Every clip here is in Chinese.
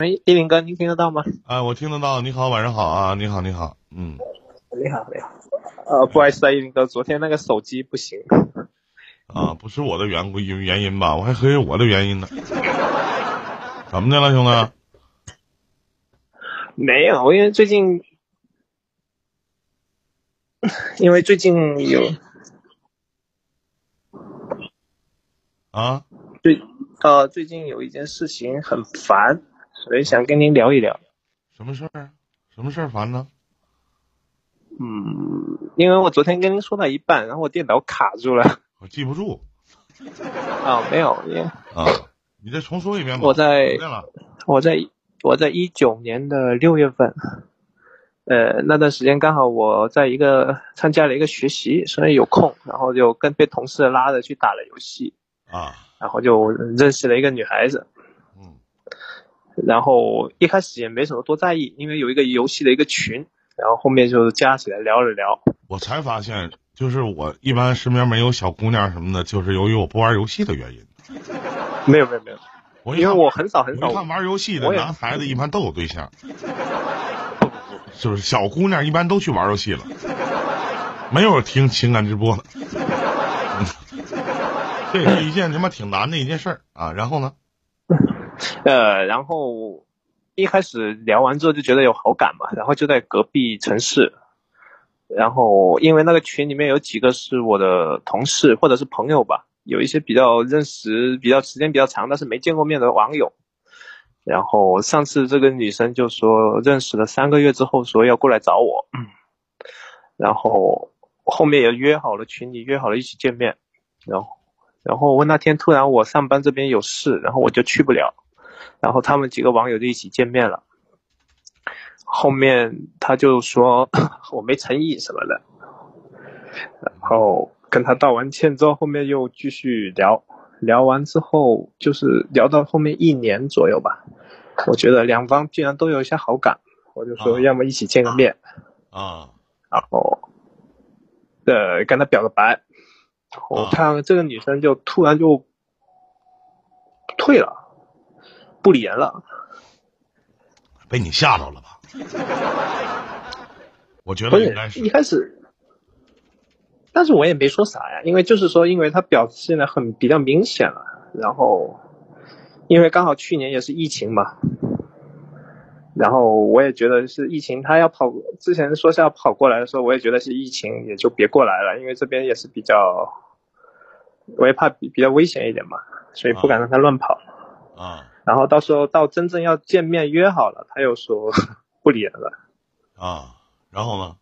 喂，一林哥，您听得到吗？哎，我听得到。你好，晚上好啊！你好，你好，嗯，你好，你好。呃，不好意思啊，一林哥，昨天那个手机不行。啊，不是我的缘故因原因吧？我还合计我的原因呢。怎么的了，兄弟？没有，因为最近，因为最近有啊，最呃最近有一件事情很烦，所以想跟您聊一聊。什么事儿？什么事儿烦呢？嗯，因为我昨天跟您说到一半，然后我电脑卡住了。我记不住。啊，没有，你啊，你再重说一遍吧。我在了，我在我在一九年的六月份，呃，那段时间刚好我在一个参加了一个学习，所以有空，然后就跟被同事拉着去打了游戏，啊，然后就认识了一个女孩子，嗯然后一开始也没什么多在意，因为有一个游戏的一个群，然后后面就加起来聊了聊。我才发现，就是我一般身边没有小姑娘什么的，就是由于我不玩游戏的原因。没有没有没有，我因为我很少很少你看玩游戏的男孩子一般都有对象，是不是？小姑娘一般都去玩游戏了，没有听情感直播了。这是一件他妈挺难的一件事儿啊。然后呢？呃，然后一开始聊完之后就觉得有好感嘛，然后就在隔壁城市，然后因为那个群里面有几个是我的同事或者是朋友吧，有一些比较认识、比较时间比较长但是没见过面的网友。然后上次这个女生就说认识了三个月之后说要过来找我，然后后面也约好了群里约好了一起见面，然后然后我那天突然我上班这边有事，然后我就去不了。然后他们几个网友就一起见面了。后面他就说 我没诚意什么的，然后跟他道完歉之后，后面又继续聊，聊完之后就是聊到后面一年左右吧。我觉得两方竟然都有一些好感，我就说啊要么一起见个面，啊然后呃跟他表个白。然后啊他这个女生就突然就退了，不理人了。被你吓着了吧？我觉得应该是一开始，但是我也没说啥呀，因为就是说，因为他表现的很比较明显了，然后因为刚好去年也是疫情嘛，然后我也觉得是疫情，他要跑之前说是要跑过来的时候，我也觉得是疫情，也就别过来了，因为这边也是比较，我也怕比比较危险一点嘛，所以不敢让他乱跑。啊然后到时候到真正要见面约好了，他又说 不理人了。啊，然后呢？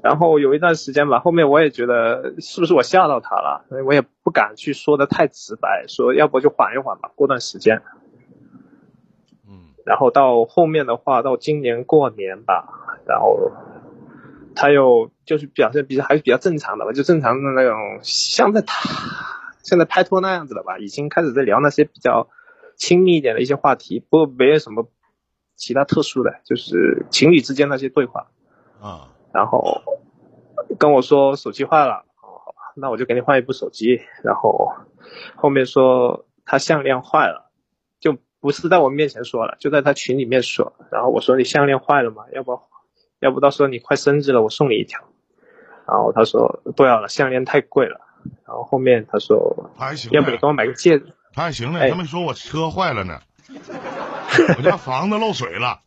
然后有一段时间吧，后面我也觉得是不是我吓到他了，所以我也不敢去说的太直白，说要不就缓一缓吧，过段时间。嗯然后到后面的话，到今年过年吧，然后他又就是表现比较还是比较正常的吧，就正常的那种像在他像在拍拖那样子了吧，已经开始在聊那些比较亲密一点的一些话题，不过没有什么其他特殊的，就是情侣之间那些对话。啊然后跟我说手机坏了，哦，好吧，那我就给你换一部手机。然后后面说他项链坏了，就不是在我面前说了，就在他群里面说。然后我说你项链坏了吗？要不要不到时候你快生日了，我送你一条。然后他说不要了，项链太贵了。然后后面他说他还行，要不你给我买个戒指？他还行呢。哎他们说我车坏了呢，我家房子漏水了，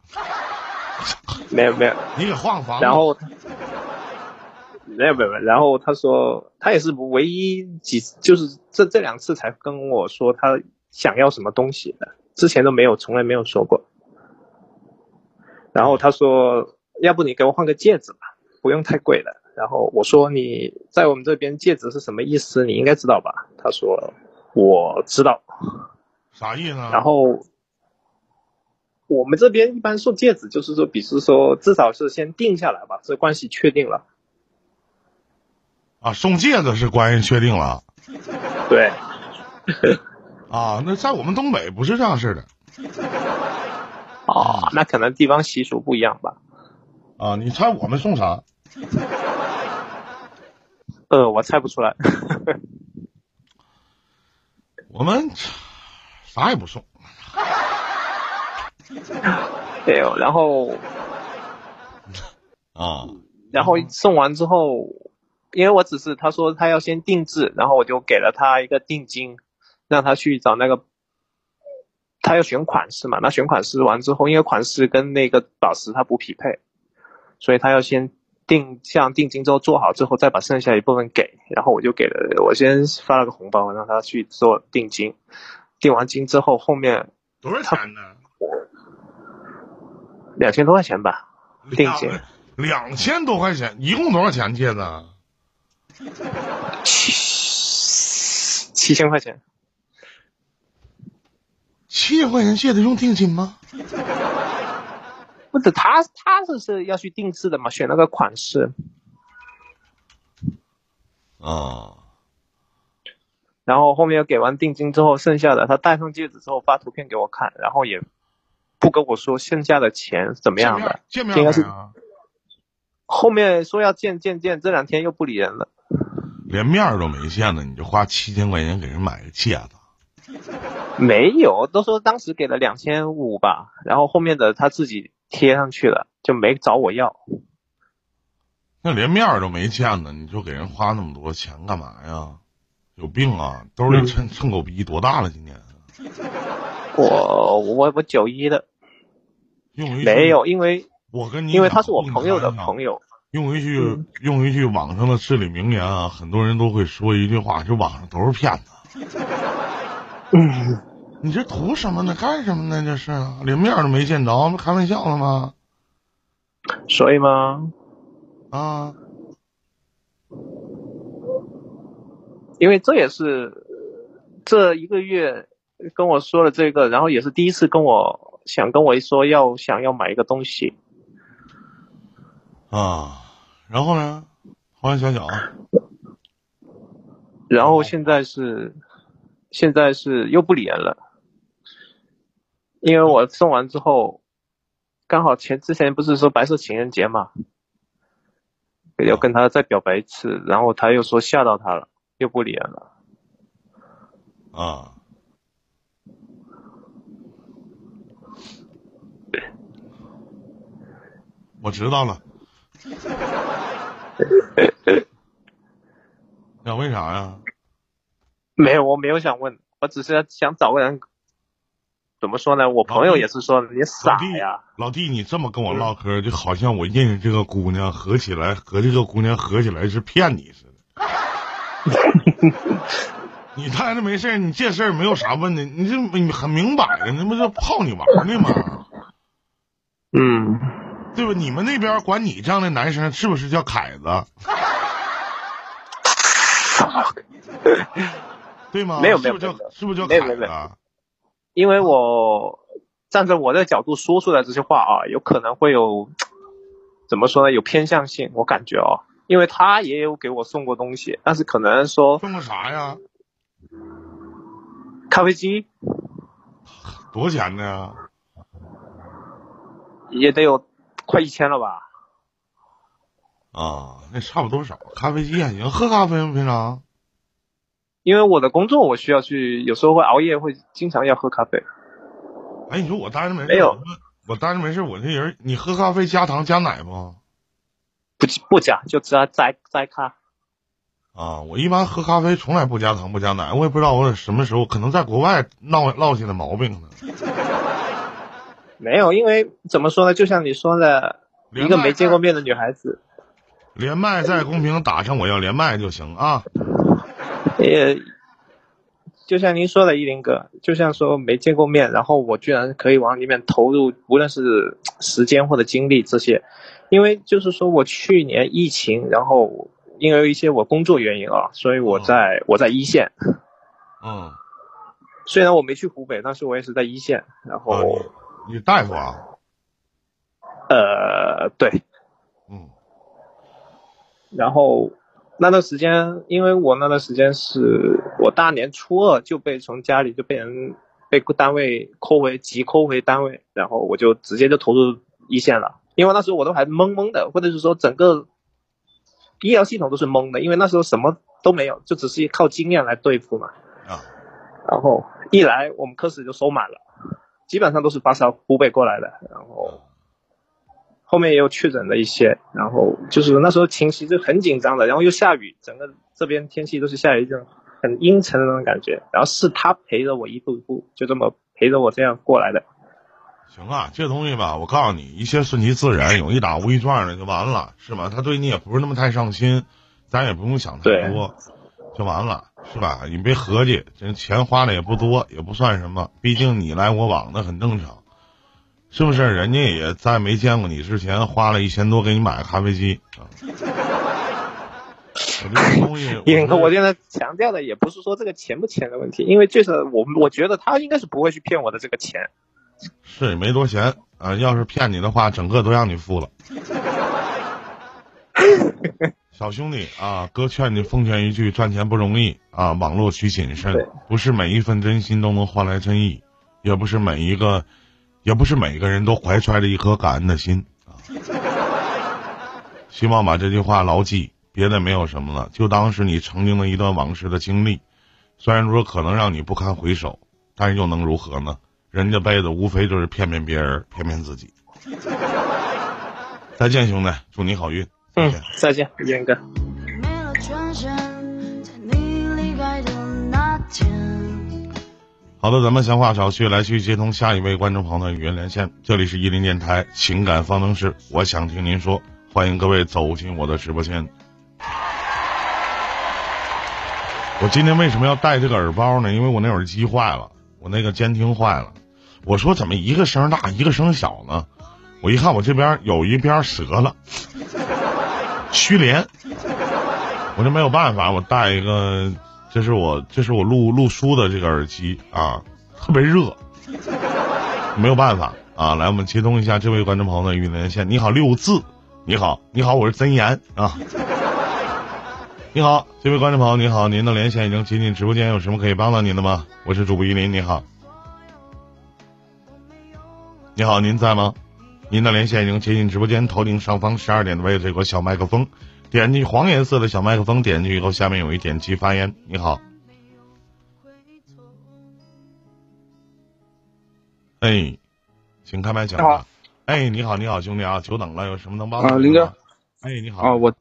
没有没有，你给换个房子。然后没有没有没有，然后他说他也是唯一几次，就是这这两次才跟我说他想要什么东西的，之前都没有，从来没有说过。然后他说，要不你给我换个戒指吧，不用太贵的。然后我说你在我们这边戒指是什么意思？你应该知道吧？他说我知道。啥意思啊？然后我们这边一般送戒指，就是说，比如说至少是先定下来吧，这关系确定了。啊，送戒指是关系确定了对，啊。那在我们东北不是这样式的哦，那可能地方习俗不一样吧。啊。你猜我们送啥？呃，我猜不出来。我们啥也不送，对，然后啊，然后送完之后，因为我只是他说他要先定制，然后我就给了他一个定金，让他去找那个，他要选款式嘛，那选款式完之后，因为款式跟那个宝石它不匹配，所以他要先定像定金之后做好之后，再把剩下一部分给，然后我就给了，我先发了个红包让他去做定金，定完金之后后面多少钱呢？两千多块钱吧，定金两两千多块钱，一共多少钱借的？七七千块钱。七千块钱借的用定金吗？不是他，他是是要去定制的嘛，选那个款式，啊，然后后面给完定金之后，剩下的他戴上戒指之后发图片给我看，然后也不跟我说剩下的钱怎么样的，见面应该是？后面说要见见见，这两天又不理人了。连面儿都没见呢，你就花七千块钱给人买个戒指，没有，都说当时给了两千五吧，然后后面的他自己贴上去了，就没找我要。那连面儿都没见呢，你就给人花那么多钱干嘛呀？有病啊！兜里嗯趁趁狗逼多大了？今年我我我九一的用一没，有，因为我跟你因为他是我朋友的朋友，用一句、嗯用一句网上的至理名言啊，很多人都会说一句话：就网上都是骗子。嗯，你这图什么呢？干什么呢？这是啊连面都没见着，那开玩笑呢吗？所以吗，啊，因为这也是这一个月跟我说了这个，然后也是第一次跟我想跟我一说要想要买一个东西，啊，然后呢？欢迎小小啊，然后现在是现在是又不理人了，因为我送完之后，刚好前之前不是说白色情人节嘛，要跟他再表白一次，然后他又说吓到他了，又不理人了。啊，我知道了。想问啥呀？没有，我没有想问，我只是想找个人，怎么说呢？我朋友也是说你傻呀，老弟，你这么跟我唠嗑，就好像我认识这个姑娘，合起来和这个姑娘合起来是骗你似的。你待着没事你这事儿没有啥问的，你这你很明摆的，那不就泡你玩儿呢吗？嗯，对吧？你们那边管你这样的男生是不是叫凯子？对吗？没有没有是不是叫没有是不是叫没有没有凯子啊？因为我站在我的角度说出来这些话啊，有可能会有怎么说呢？有偏向性，我感觉哦，因为他也有给我送过东西，但是可能说送个啥呀？咖啡机多少钱呢？也得有快一千了吧？啊，那差不多少。咖啡机还行，喝咖啡吗？平常？因为我的工作我需要去，有时候会熬夜，会经常要喝咖啡。哎，你说我待着没事，没有我我待着没事，我这人，你喝咖啡加糖加奶不？不不加，就只要摘摘咖。啊，我一般喝咖啡从来不加糖不加奶，我也不知道我什么时候可能在国外闹闹起的毛病呢。没有，因为怎么说呢？就像你说的，一个没见过面的女孩子，连麦在公屏打上我要连麦就行啊。也就像您说的，依林哥，就像说没见过面，然后我居然可以往里面投入，无论是时间或者精力这些，因为就是说我去年疫情，然后因为一些我工作原因啊，所以我在我在一线，嗯，虽然我没去湖北，但是我也是在一线，然后、你大夫啊？呃对，嗯。然后那段时间，因为我那段时间是我大年初二就被从家里就被人被单位扣回急扣回单位，然后我就直接就投入一线了。因为那时候我都还懵懵的，或者是说整个医疗系统都是懵的，因为那时候什么都没有，就只是靠经验来对付嘛。啊然后一来我们科室就收满了，基本上都是发烧湖北过来的，然后后面也有确诊的一些，然后就是那时候情绪就很紧张的，然后又下雨，整个这边天气都是下雨，这种很阴沉的那种感觉，然后是他陪着我一步一步，就这么陪着我这样过来的。行啊，这东西吧，我告诉你，一切顺其自然，有一打无一撞的就完了，是吧？他对你也不是那么太上心，咱也不用想太多，就完了，是吧？你别合计，这钱花的也不多，也不算什么，毕竟你来我往的很正常，是不是？人家也在没见过你之前，花了一千多给你买个咖啡机啊。我这东西，我现在强调的也不是说这个钱不钱的问题，因为就是我我觉得他应该是不会去骗我的这个钱。是没多钱啊，要是骗你的话，整个都让你付了。小兄弟啊，哥劝你奉劝一句：赚钱不容易啊，网络需谨慎。不是每一份真心都能换来真意，也不是每一个，也不是每个人都怀揣着一颗感恩的心啊。希望把这句话牢记，别的没有什么了，就当是你曾经的一段往事的经历。虽然说可能让你不堪回首，但是又能如何呢？人这辈子无非就是骗骗别人，骗骗自己。再见，兄弟，祝你好运。嗯，再见，严哥。好的，咱们闲话少叙，来去接通下一位观众朋友的语音连线。这里是伊林电台情感方程式，我想听您说，欢迎各位走进我的直播间。我今天为什么要戴这个耳包呢？因为我那耳机坏了，我那个监听坏了。我说怎么一个声大一个声小呢？我一看我这边有一边折了，虚连，我就没有办法，我戴一个，这是我这是我录录书的这个耳机啊，特别热，没有办法啊。来，我们接通一下这位观众朋友的语音连线。你好，六字，你好，你好，我是曾岩啊。你好，这位观众朋友，你好，您的连线已经接进直播间，有什么可以帮到您的吗？我是主播依林，你好。你好，您在吗？您的连线已经接进直播间，头顶上方十二点的位置有个小麦克风，点击黄颜色的小麦克风，点进去以后，下面有一点击发言。你好，哎，请开麦讲话。哎，你好，你好，兄弟啊，久等了，有什么能帮？啊，林哥。哎，你好。啊，我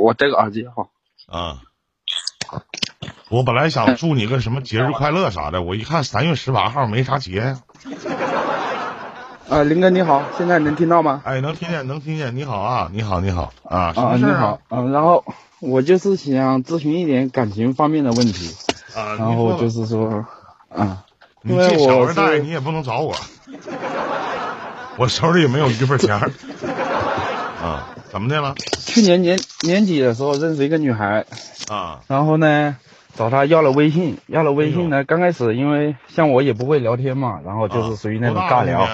我戴个耳机好。啊。我本来想祝你个什么节日快乐啥的，我一看三月十八号没啥节呀。啊，林哥你好，现在能听到吗？哎，能听见，能听见。你好啊，你好，你好啊，啊，你好，嗯，然后我就是想咨询一点感情方面的问题，啊，然后就是说，啊，因为我小二你也不能找我，我手里也没有一份钱啊，怎么的了？去年年年底的时候认识一个女孩，啊，然后呢？找他要了微信，要了微信呢。刚开始因为像我也不会聊天嘛，然后就是属于那种尬聊。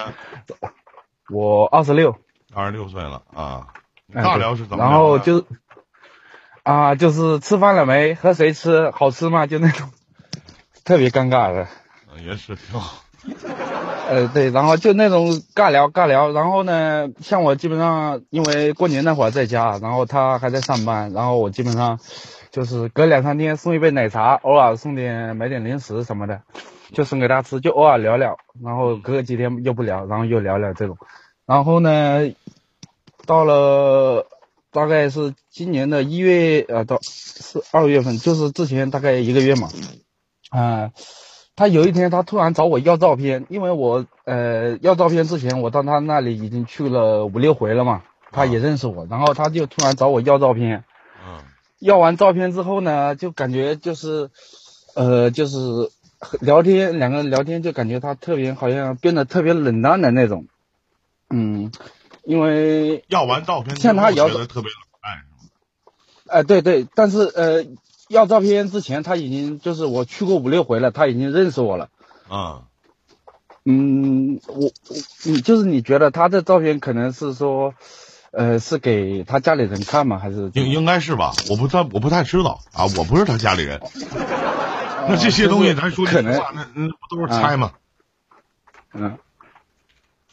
我二十六，二十六岁了啊。尬聊是怎么？然后就啊，就是吃饭了没？和谁吃？好吃吗？就那种 特别尴尬的。也是挺好。呃，对，然后就那种尬聊尬聊，然后呢，像我基本上因为过年那会儿在家，然后他还在上班，然后我基本上。就是隔两三天送一杯奶茶，偶尔送点买点零食什么的，就送给他吃，就偶尔聊聊，然后隔几天又不聊，然后又聊聊这种，然后呢，到了大概是今年的一月呃到是二月份，就是之前大概一个月嘛，啊，他有一天他突然找我要照片，因为我呃要照片之前我到他那里已经去了五六回了嘛，他也认识我，然后他就突然找我要照片。要完照片之后呢，就感觉就是，呃，就是聊天，两个人聊天就感觉他特别好像变得特别冷淡的那种，嗯，因为要完照片像他要的特别冷淡，哎，对对，但是呃，要照片之前他已经就是我去过五六回了，他已经认识我了，啊，嗯，我我你就是你觉得他这照片可能是说。呃，是给他家里人看吗？还是应应该是吧？我不太我不太知道啊，我不是他家里人。那这些东西咱说可能那那不都是猜吗？嗯。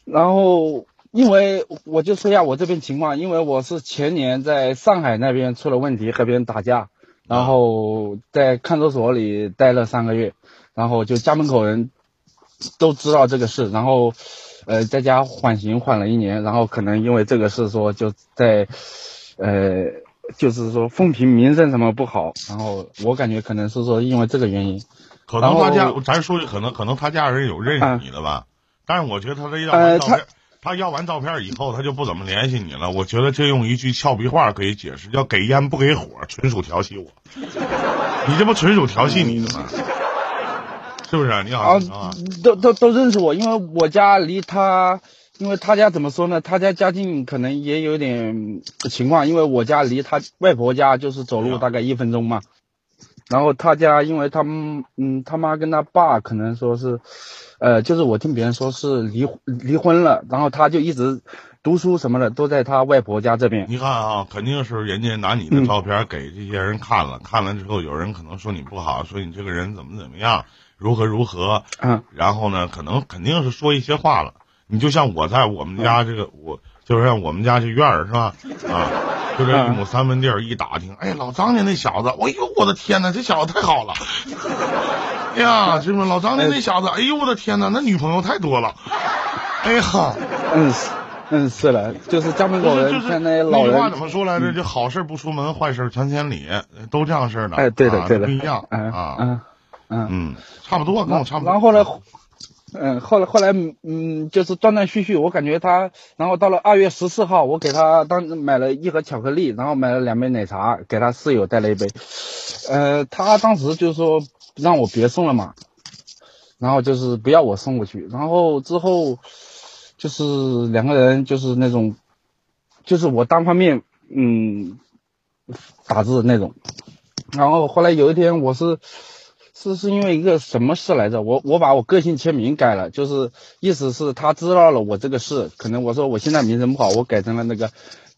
然后，因为我就说一下我这边情况，因为我是前年在上海那边出了问题，和别人打架，然后在看守所里待了三个月，然后就家门口人都知道这个事，然后呃在家缓刑缓了一年，然后可能因为这个事说就在呃就是说风评名声什么不好，然后我感觉可能是说因为这个原因，可能他家咱说句可能可能他家人有认识啊你的吧，但是我觉得他这要照片，他要完照片以后他就不怎么联系你了。我觉得这用一句俏皮话可以解释，叫给烟不给火，纯属调戏我。你这不纯属调戏你的吗？是不是？你好啊像啊，，都都都认识我，因为我家离他，因为他家怎么说呢？他家家境可能也有点情况，因为我家离他外婆家就是走路大概一分钟嘛。然后他家，因为他们，嗯，他妈跟他爸可能说是，呃，就是我听别人说是离离婚了，然后他就一直读书什么的都在他外婆家这边。你看啊，肯定是人家拿你的嗯照片给这些人看了，看了之后有人可能说你不好，说你这个人怎么怎么样，如何如何，嗯然后呢，可能肯定是说一些话了。你就像我在我们家这个，我就是像我们家这院儿是吧？啊，就这一亩三分地儿，一打听，哎，老张家那小子，哎呦我的天呐，这小子太好了！哎呀，这不老张家那小子，哎呦我的天呐，那女朋友太多了。哎呀，嗯是嗯是的，就是家门口人看那老句话怎么说来着？就好事不出门，坏事传千里，都这样式的。哎，对的啊对的，不一样嗯啊。嗯嗯。嗯，差不多，跟我差不多。然后呢，嗯，后来后来，嗯，就是断断续续，我感觉他，然后到了二月十四号，我给他当买了一盒巧克力，然后买了两杯奶茶，给他室友带了一杯，呃，他当时就说让我别送了嘛，然后就是不要我送过去，然后之后就是两个人就是那种，就是我单方面嗯打字那种，然后后来有一天我是。是是因为一个什么事来着？我我把我个性签名改了，就是意思是他知道了我这个事，可能我说我现在名声不好，我改成了那个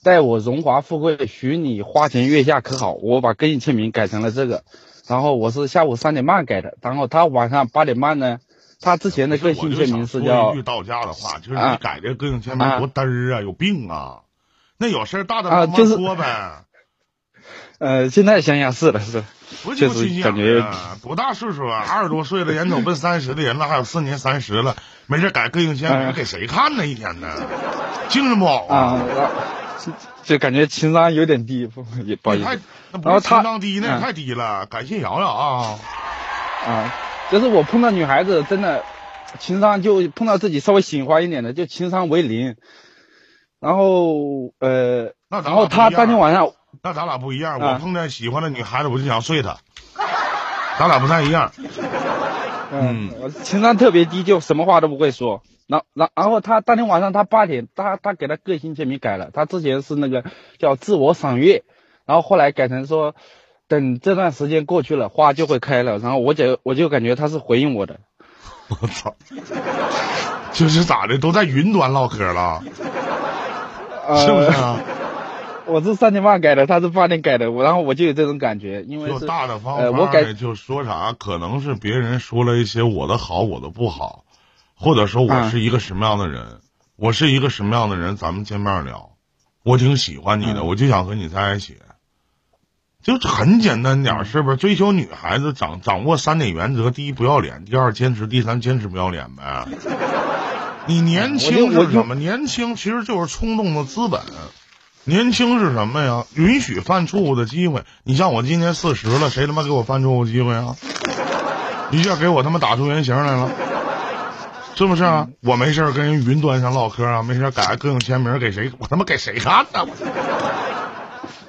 待我荣华富贵，许你花前月下可好？我把个性签名改成了这个，然后我是下午三点半改的，然后他晚上八点半呢，他之前的个性签名是叫一句道家的话，就是你啊改这个个性签名啊多嘚儿啊，有病啊！那有事儿大大方啊就是方说呗，呃，现在想想是的是，多确实鸡巴心眼感觉！多大岁数啊？二十多岁了，眼瞅奔三十的人了，还有四年三十了，没事改个性签名啊给谁看呢？一天呢，精神不好啊，然后就就感觉情商有点低，不也不好意思然后他情商低，那也嗯太低了。感谢瑶瑶啊！啊，就是我碰到女孩子真的情商就碰到自己稍微喜欢一点的，就情商为零。然后呃，那然后他俩不一样当天晚上那咱俩不一样，啊我碰见喜欢的女孩子，我就想睡她。咱俩不太一样。嗯，我情商特别低，就什么话都不会说。然然然后他当天晚上他八点，他他给他个性签名改了，他之前是那个叫自我赏月，然后后来改成说等这段时间过去了，花就会开了。然后我就我就感觉他是回应我的，我操！就是咋的，都在云端唠嗑了，呃、是不是啊？我是三点半改的，他是八点改的，我然后我就有这种感觉，因为就大的方呃，方我改的，就说啥，可能是别人说了一些我的好，我的不好，或者说我嗯是一个什么样的人，我是一个什么样的人，咱们见面聊，我挺喜欢你的，嗯我就想和你在一起，就是很简单点是不是？追求女孩子掌掌握三点原则：第一，不要脸；第二，坚持；第三，坚持不要脸呗。你年轻是什么？年轻其实就是冲动的资本。年轻是什么呀？允许犯错误的机会。你像我今年四十了，谁他妈给我犯错误机会啊？一下给我他妈打出原形来了，是不是啊？我没事跟人云端上唠嗑啊，没事改个性签名给谁？我他妈给谁看呢？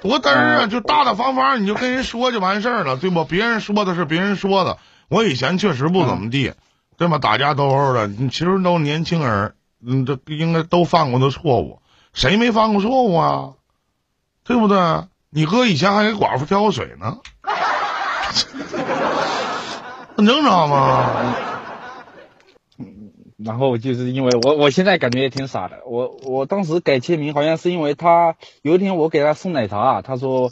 多嘚儿啊！就大大方方，你就跟人说就完事儿了，对不？别人说的是别人说的，我以前确实不怎么地，对吧？打架斗殴的，你其实都年轻人，嗯，这应该都犯过的错误，谁没犯过错误啊？对不对？你哥以前还给寡妇挑过水呢，很正常嘛。然后就是因为我我现在感觉也挺傻的，我我当时改签名好像是因为他有一天我给他送奶茶，他说，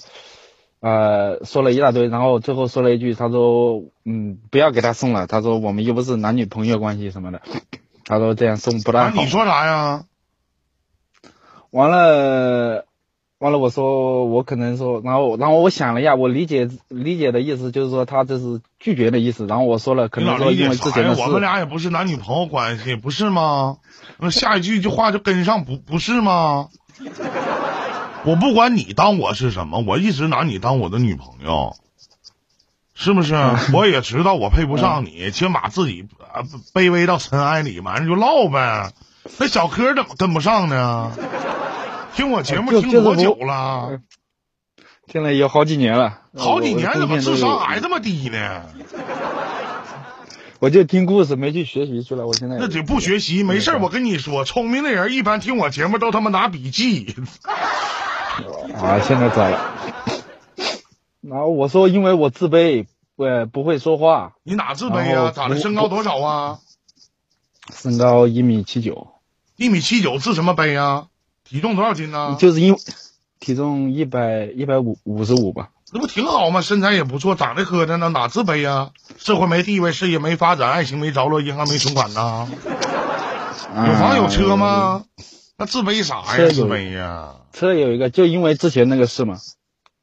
呃说了一大堆，然后最后说了一句，他说嗯不要给他送了，他说我们又不是男女朋友关系什么的，他说这样送不太啊，好。你说啥呀？完了，完了我说我可能说，然后然后我想了一下，我理解理解的意思就是说他这是拒绝的意思，然后我说了可能说因？为之前的事我，们俩也不是男女朋友关系，不是吗？那下一句就话就跟上，不不是吗？我不管你当我是什么，我一直拿你当我的女朋友，是不是？我也知道我配不上你，请把自己啊卑微到尘埃里，完了就唠呗。那小柯怎么跟不上呢？听我节目听多久了？听了有好几年了，好几年怎么智商还这么低呢？我就听故事没去学习去了，我现在那得不学习没事儿我跟你说，聪明的人一般听我节目都他妈拿笔记。啊，现在咋了。然后我说，因为我自卑，我，不会说话，你哪自卑呀、咋的？身高多少啊？身高一米七九，一米七九，自什么卑呀？体重多少斤呢？就是因为体重一百一百五五十五吧。那不挺好吗？身材也不错，长得磕碜呢，哪自卑呀？社会没地位，事业没发展，爱情没着落，银行没存款呐？有房有车吗？那自卑啥呀？自卑呀？车有一个，就因为之前那个事嘛，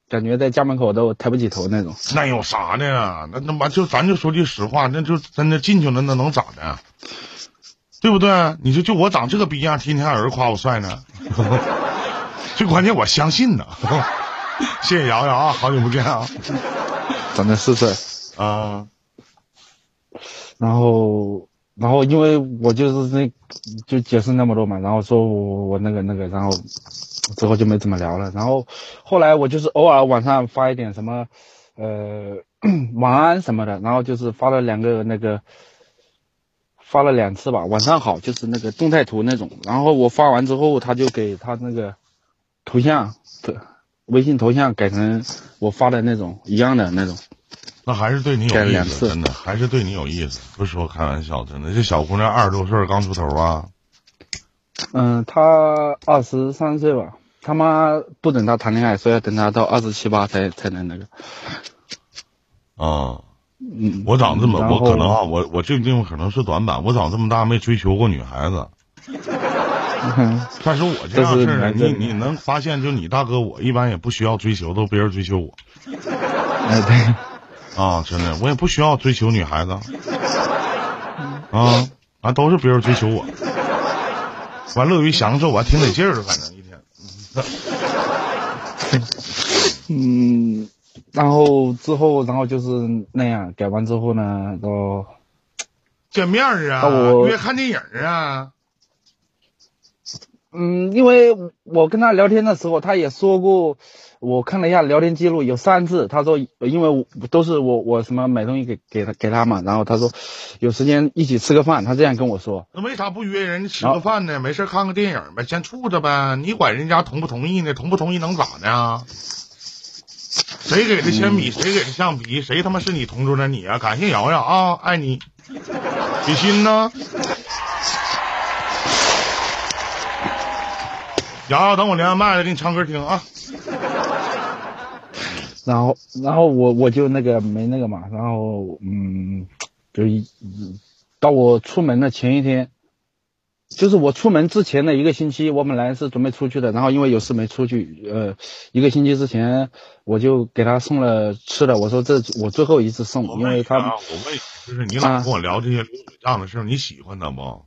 感觉在家门口都抬不起头那种。那有啥呢？那他妈就咱就说句实话，那就真的进去了，那能咋的？对不对？你说就我长这个逼样，天天还有人夸我帅呢。最关键我相信呢。谢谢瑶瑶啊，好久不见啊。长得是帅，啊，然后然后因为我就是那就解释那么多嘛，然后说我我那个那个，然后之后就没怎么聊了。然后后来我就是偶尔晚上发一点什么呃晚安什么的，然后就是发了两个那个发了两次吧，晚上好就是那个动态图那种。然后我发完之后，他就给他那个头像的微信头像改成我发的那种一样的那种。那还是对你有意思，真的还是对你有意思，不是说开玩笑，真的。这小姑娘二十多岁刚出头啊，嗯，她二十三岁吧，他妈不等她谈恋爱，说要等她到二十七八才才能那个。啊，嗯，我长这么，我可能啊，我我这个地方可能是短板，我长这么大没追求过女孩子。嗯 但是我这样式儿你你能发现，就你大哥我一般也不需要追求，都别人追求我。哎对，啊，真的，我也不需要追求女孩子。啊，啊都是别人追求我，完乐于享受，我还挺得劲儿的，反正一天。嗯，然后之后，然后就是那样，改完之后呢，都见面儿啊，我约看电影儿啊，嗯，因为我跟他聊天的时候，他也说过，我看了一下聊天记录，有三次，他说，因为我都是我我什么买东西给给他给他嘛，然后他说有时间一起吃个饭，他这样跟我说，那为啥不约人家吃个饭呢？没事儿看个电影呗，先处着呗。你管人家同不同意呢？同不同意能咋的？谁给的铅笔？谁给的橡皮？谁他妈是你同桌的你啊？感谢瑶瑶啊，爱你。比心呢？瑶瑶，等我连完麦了，给你唱歌听啊。然后，然后我我就那个没那个嘛，然后嗯，就一到我出门的前一天，就是我出门之前的一个星期，我本来是准备出去的，然后因为有事没出去，呃，一个星期之前我就给他送了吃的，我说这我最后一次送，因为他我问，就是你老跟我聊这些这样的事儿，你喜欢他不？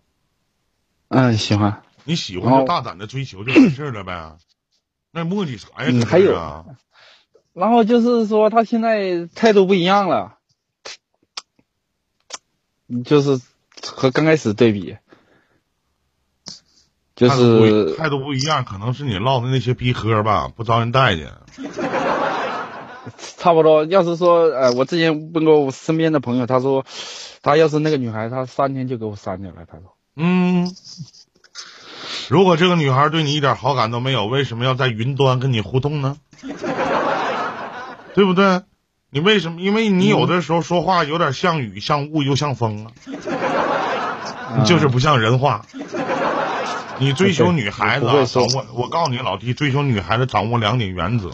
嗯喜欢，你喜欢就大胆的追求就完事儿了呗。那磨叽啥呀？这嗯还有啊然后就是说他现在态度不一样了，就是和刚开始对比，就是态度不一样，可能是你唠的那些逼嗑吧，不招人待见。差不多。要是说，呃，我之前问过我身边的朋友，他说，他要是那个女孩，他三天就给我删掉了。他说，嗯，如果这个女孩对你一点好感都没有，为什么要在云端跟你互动呢？对不对？你为什么？因为你有的时候说话有点像雨，像雾，又像风啊，嗯就是不像人话。你追求女孩子啊，掌握，我告诉你老弟，追求女孩子掌握两点原则：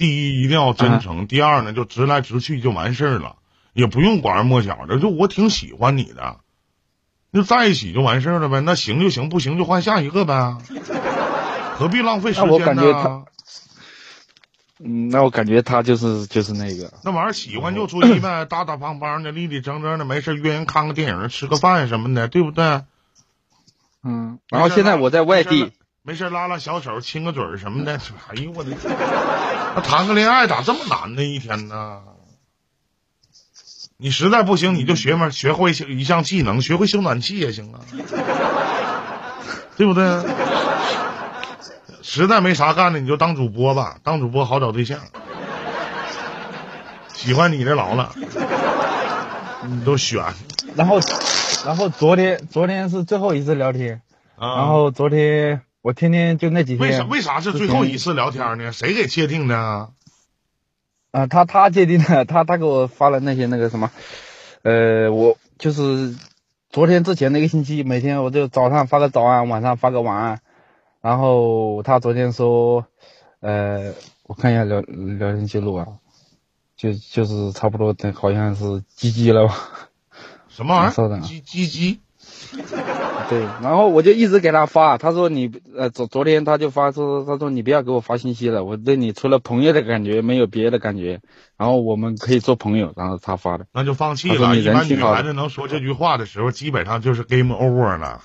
第一，一定要真诚；第二呢，就直来直去就完事儿了，也不用拐弯抹角的。就我挺喜欢你的，就在一起就完事儿了呗。那行就行，不行就换下一个呗，何必浪费时间呢？嗯，那我感觉他就是就是那个，那玩意儿喜欢就出去呗，大大方方的，立立正正的，没事约人看个电影、吃个饭什么的，对不对？嗯。然后现在我在外地，没事拉拉小手、亲个嘴儿什么的。哎呦我的，那谈个恋爱咋这么难呢？一天呢？你实在不行，你就学门学会一项技能，学会修暖气也行啊，对不对？实在没啥干的，你就当主播吧，当主播好找对象。喜欢你的老了，你都选。然后，然后昨天昨天是最后一次聊天，然后昨天我天天就那几天。为啥为啥是最后一次聊天呢？谁给界定的？啊，他他界定的，他他给我发了那些那个什么，呃，我就是昨天之前那个星期，每天我就早上发个早安，晚上发个晚安，然后他昨天说，呃，我看一下聊聊天记录啊，就就是差不多等好像是鸡鸡了吧？什么玩意儿？鸡鸡鸡。对，然后我就一直给他发，他说你呃昨昨天他就发说，他说你不要给我发信息了，我对你除了朋友的感觉没有别的感觉，然后我们可以做朋友，然后他发的，那就放弃了。一般女孩子能说这句话的时候，基本上就是 game over 了。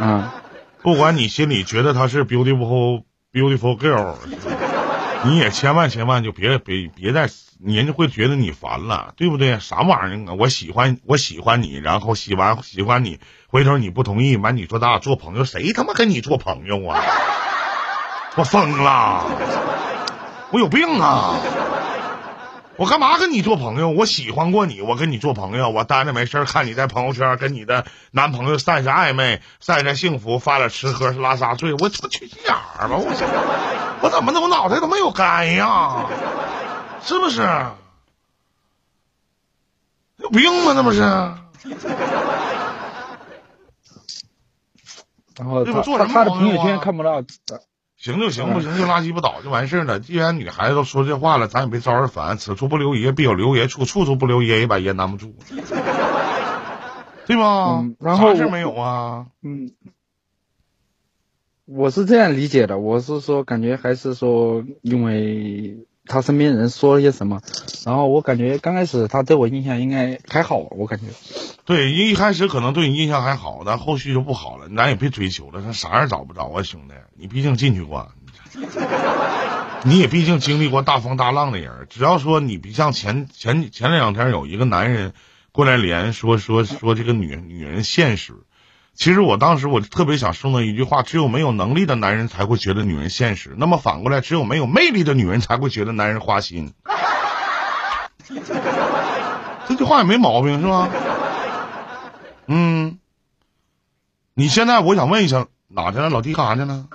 嗯，不管你心里觉得她是 beautiful beautiful girl。你也千万千万就别别别再，人家会觉得你烦了，对不对？啥玩意儿啊？我喜欢我喜欢你，然后喜欢喜欢你，回头你不同意，完你说咱俩做朋友，谁他妈跟你做朋友啊？我疯了，我有病啊！我干嘛跟你做朋友？我喜欢过你，我跟你做朋友，我待着没事看你在朋友圈跟你的男朋友晒晒暧昧，晒晒幸福，发点吃喝拉撒睡，我我缺心眼儿吧！我 我怎么的？我脑袋都没有干呀？是不是？有病吗？那不是？然后他他的朋友圈看不到。行就行，不行就拉鸡巴倒就完事儿了。既然女孩子都说这话了，咱也别招人烦。此处不留爷，必有留爷处；处处不留爷，也把爷难不住，对吧？然后事没有啊？嗯，我是这样理解的，我是说，感觉还是说，因为。他身边人说了些什么，然后我感觉刚开始他对我印象应该还好，我感觉。对，一开始可能对你印象还好，但后续就不好了。咱也别追求了，他啥样找不着啊，兄弟，你毕竟进去过，你也毕竟经历过大风大浪的人。只要说你别像前前前两天有一个男人过来连说说说这个女女人现实。其实我当时我特别想说那一句话：只有没有能力的男人才会觉得女人现实。那么反过来，只有没有魅力的女人才会觉得男人花心。这句话也没毛病，是吧？嗯。你现在我想问一下，哪去了？老弟干啥去了？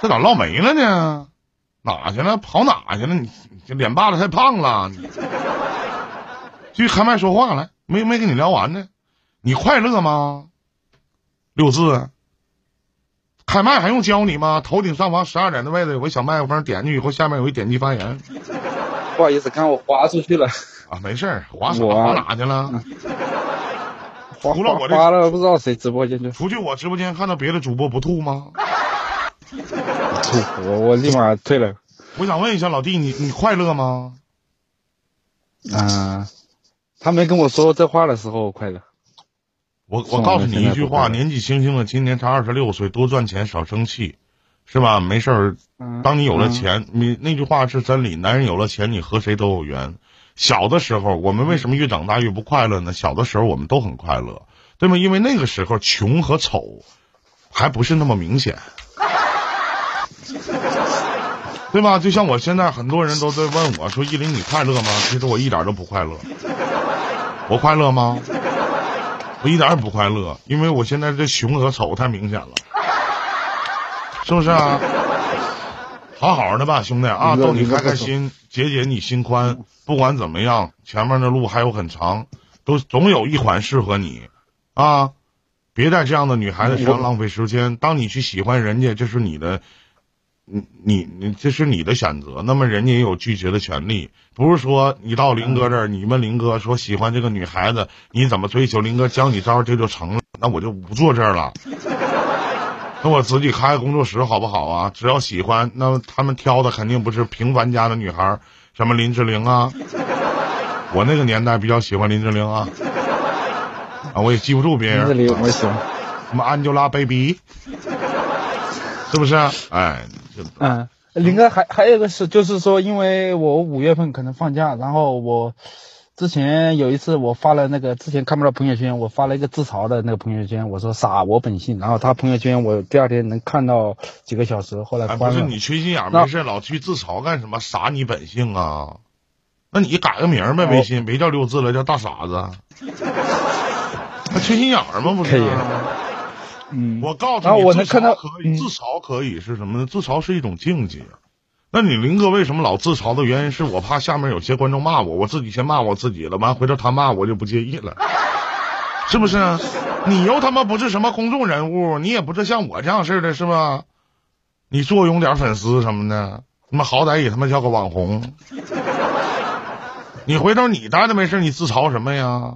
这咋唠没了呢？哪去了？跑哪去了？你这脸巴子太胖了。继续开麦说话来，没没跟你聊完呢。你快乐吗？六字，开麦还用教你吗？头顶上方十二点的位置有个小麦克风，点进去以后下面有一点击发言。不好意思，刚我滑出去了。啊，没事儿，滑啥滑哪去了？除了我滑了，不知道谁直播间去。出去我直播间看到别的主播不吐吗？吐，我我立马退了。我想问一下老弟，你你快乐吗？啊，他没跟我说这话的时候快乐。我我告诉你一句话，年纪轻轻的，今年才二十六岁，多赚钱少生气，是吧？没事儿，当你有了钱，你那句话是真理。男人有了钱，你和谁都有缘。小的时候，我们为什么越长大越不快乐呢？小的时候我们都很快乐，对吗？因为那个时候穷和丑还不是那么明显，对吧？就像我现在很多人都在问我说：“依林，你快乐吗？”其实我一点都不快乐，我快乐吗？我一点也不快乐，因为我现在这熊和丑太明显了，是不是啊？好好的吧，兄弟啊，逗你开开心，解解你心宽。不管怎么样，前面的路还有很长，都总有一款适合你啊！别在这样的女孩子身上浪费时间。当你去喜欢人家，这是你的。你你你，这是你的选择，那么人家也有拒绝的权利。不是说你到林哥这儿，你问林哥说喜欢这个女孩子，你怎么追求？林哥教你招，这就成了。那我就不坐这儿了，那我自己开个工作室好不好啊？只要喜欢，那他们挑的肯定不是平凡家的女孩，什么林志玲啊。我那个年代比较喜欢林志玲啊，啊，我也记不住别人。林志玲我喜欢。什么 Angelababy，是不是？哎，嗯，林哥还还有一个是，就是说，因为我五月份可能放假，然后我。之前有一次我发了那个之前看不到朋友圈，我发了一个自嘲的那个朋友圈，我说傻我本性，然后他朋友圈我第二天能看到几个小时，后来不是你缺心眼没事老去自嘲干什么？傻你本性啊？那你改个名呗，微信别叫六字了，叫大傻子。那缺心眼吗？不是？嗯，我告诉你，自嘲可以，自嘲可以是什么呢？自嘲是一种境界。那你林哥为什么老自嘲的原因是我怕下面有些观众骂我，我自己先骂我自己了，完回头他骂我就不介意了，是不是？你又他妈不是什么公众人物，你也不是像我这样似的，是吧？你坐拥点粉丝什么的，他妈好歹也他妈叫个网红。你回头你待着没事，你自嘲什么呀？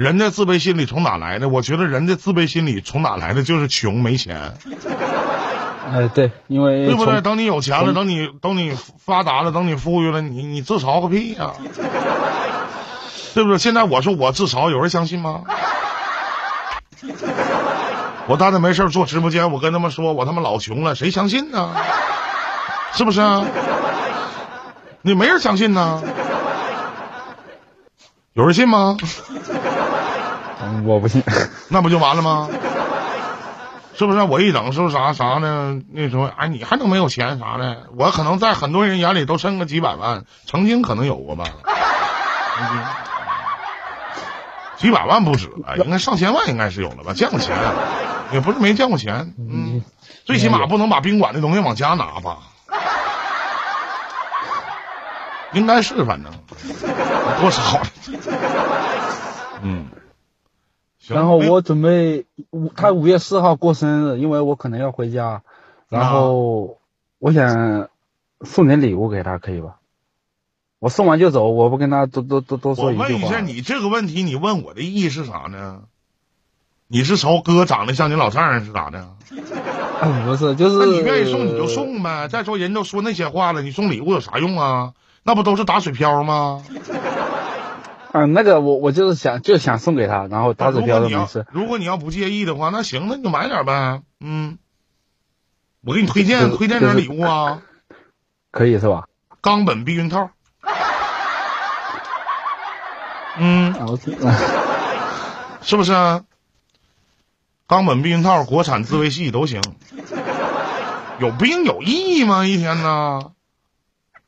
人的自卑心理从哪来的？我觉得人的自卑心理从哪来的就是穷没钱。哎，对，因为对不对？等你有钱了，等你等你发达了，等你富裕了，你你自嘲个屁呀！对不对？现在我说我自嘲，有人相信吗？我大着没事做直播间，我跟他们说我他妈老穷了，谁相信呢？是不是？你没人相信呢？有人信吗？我不信，那不就完了吗？是不是我一整是不是啥啥呢？那时候哎，你还能没有钱啥的？我可能在很多人眼里都剩个几百万，曾经可能有过吧。曾经几百万不止了，应该上千万应该是有了吧？见过钱，也不是没见过钱。嗯，最起码不能把宾馆的东西往家拿吧？应该是，反正多少。嗯。然后我准备五，他五月四号过生日，因为我可能要回家，然后我想送点礼物给他，可以吧？我送完就走，我不跟他多多多多说一句话。我问一下，你这个问题，你问我的意义是啥呢？你是瞅哥长得像你老丈人是咋的？不是，就是那你愿意送你就送呗。再说人都说那些话了，你送礼物有啥用啊？那不都是打水漂吗？嗯，那个我我就是想就想送给他，然后打水漂的没事。如果你要不介意的话，那行，那你就买点呗。嗯，我给你推荐推荐点礼物啊，可以是吧？冈本避孕套。嗯，是不是？冈本避孕套，国产自慰系都行。有病有意义吗？一天呢？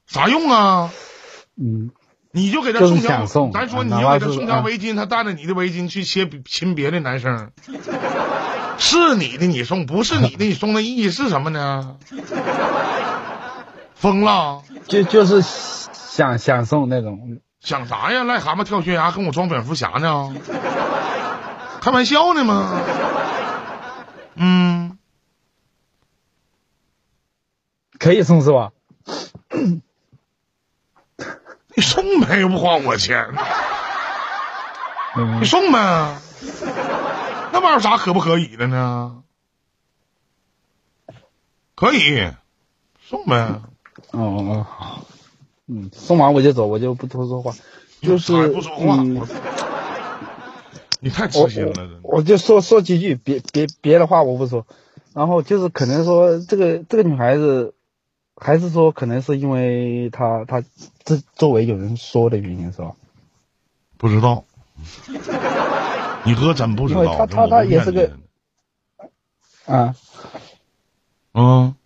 啥用啊？嗯。你就给他送条，咱说你就给他送条围巾，他带着你的围巾去切亲别的男生，是你的你送，不是你的你送的意义是什么呢？疯了？就就是想想送那种，想啥呀？癞蛤蟆跳悬崖跟我装蝙蝠侠呢？开玩笑呢吗？嗯，可以送是吧？你送呗，又不花我钱。你送呗，那玩意儿啥可不可以的呢？可以，送呗。哦哦哦，嗯，送完我就走，我就不多说话。就是不说话。你太痴心了，我就说说几句，别别别的话我不说。然后就是可能说这个这个女孩子。还是说，可能是因为他他这周围有人说的原因，是吧？不知道，你哥真不知道。他他他也是个啊，嗯，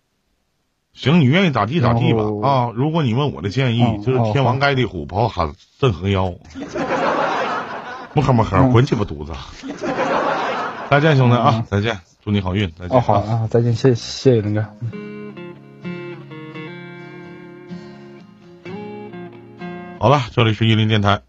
行，你愿意咋地咋地吧啊！如果你问我的建议，就是天王盖地虎，不好喊镇河妖，木呵木呵，滚鸡巴犊子！再见，兄弟啊，再见，祝你好运，再见。哦，好啊，再见，谢谢谢林哥。好了，这里是玉林电台。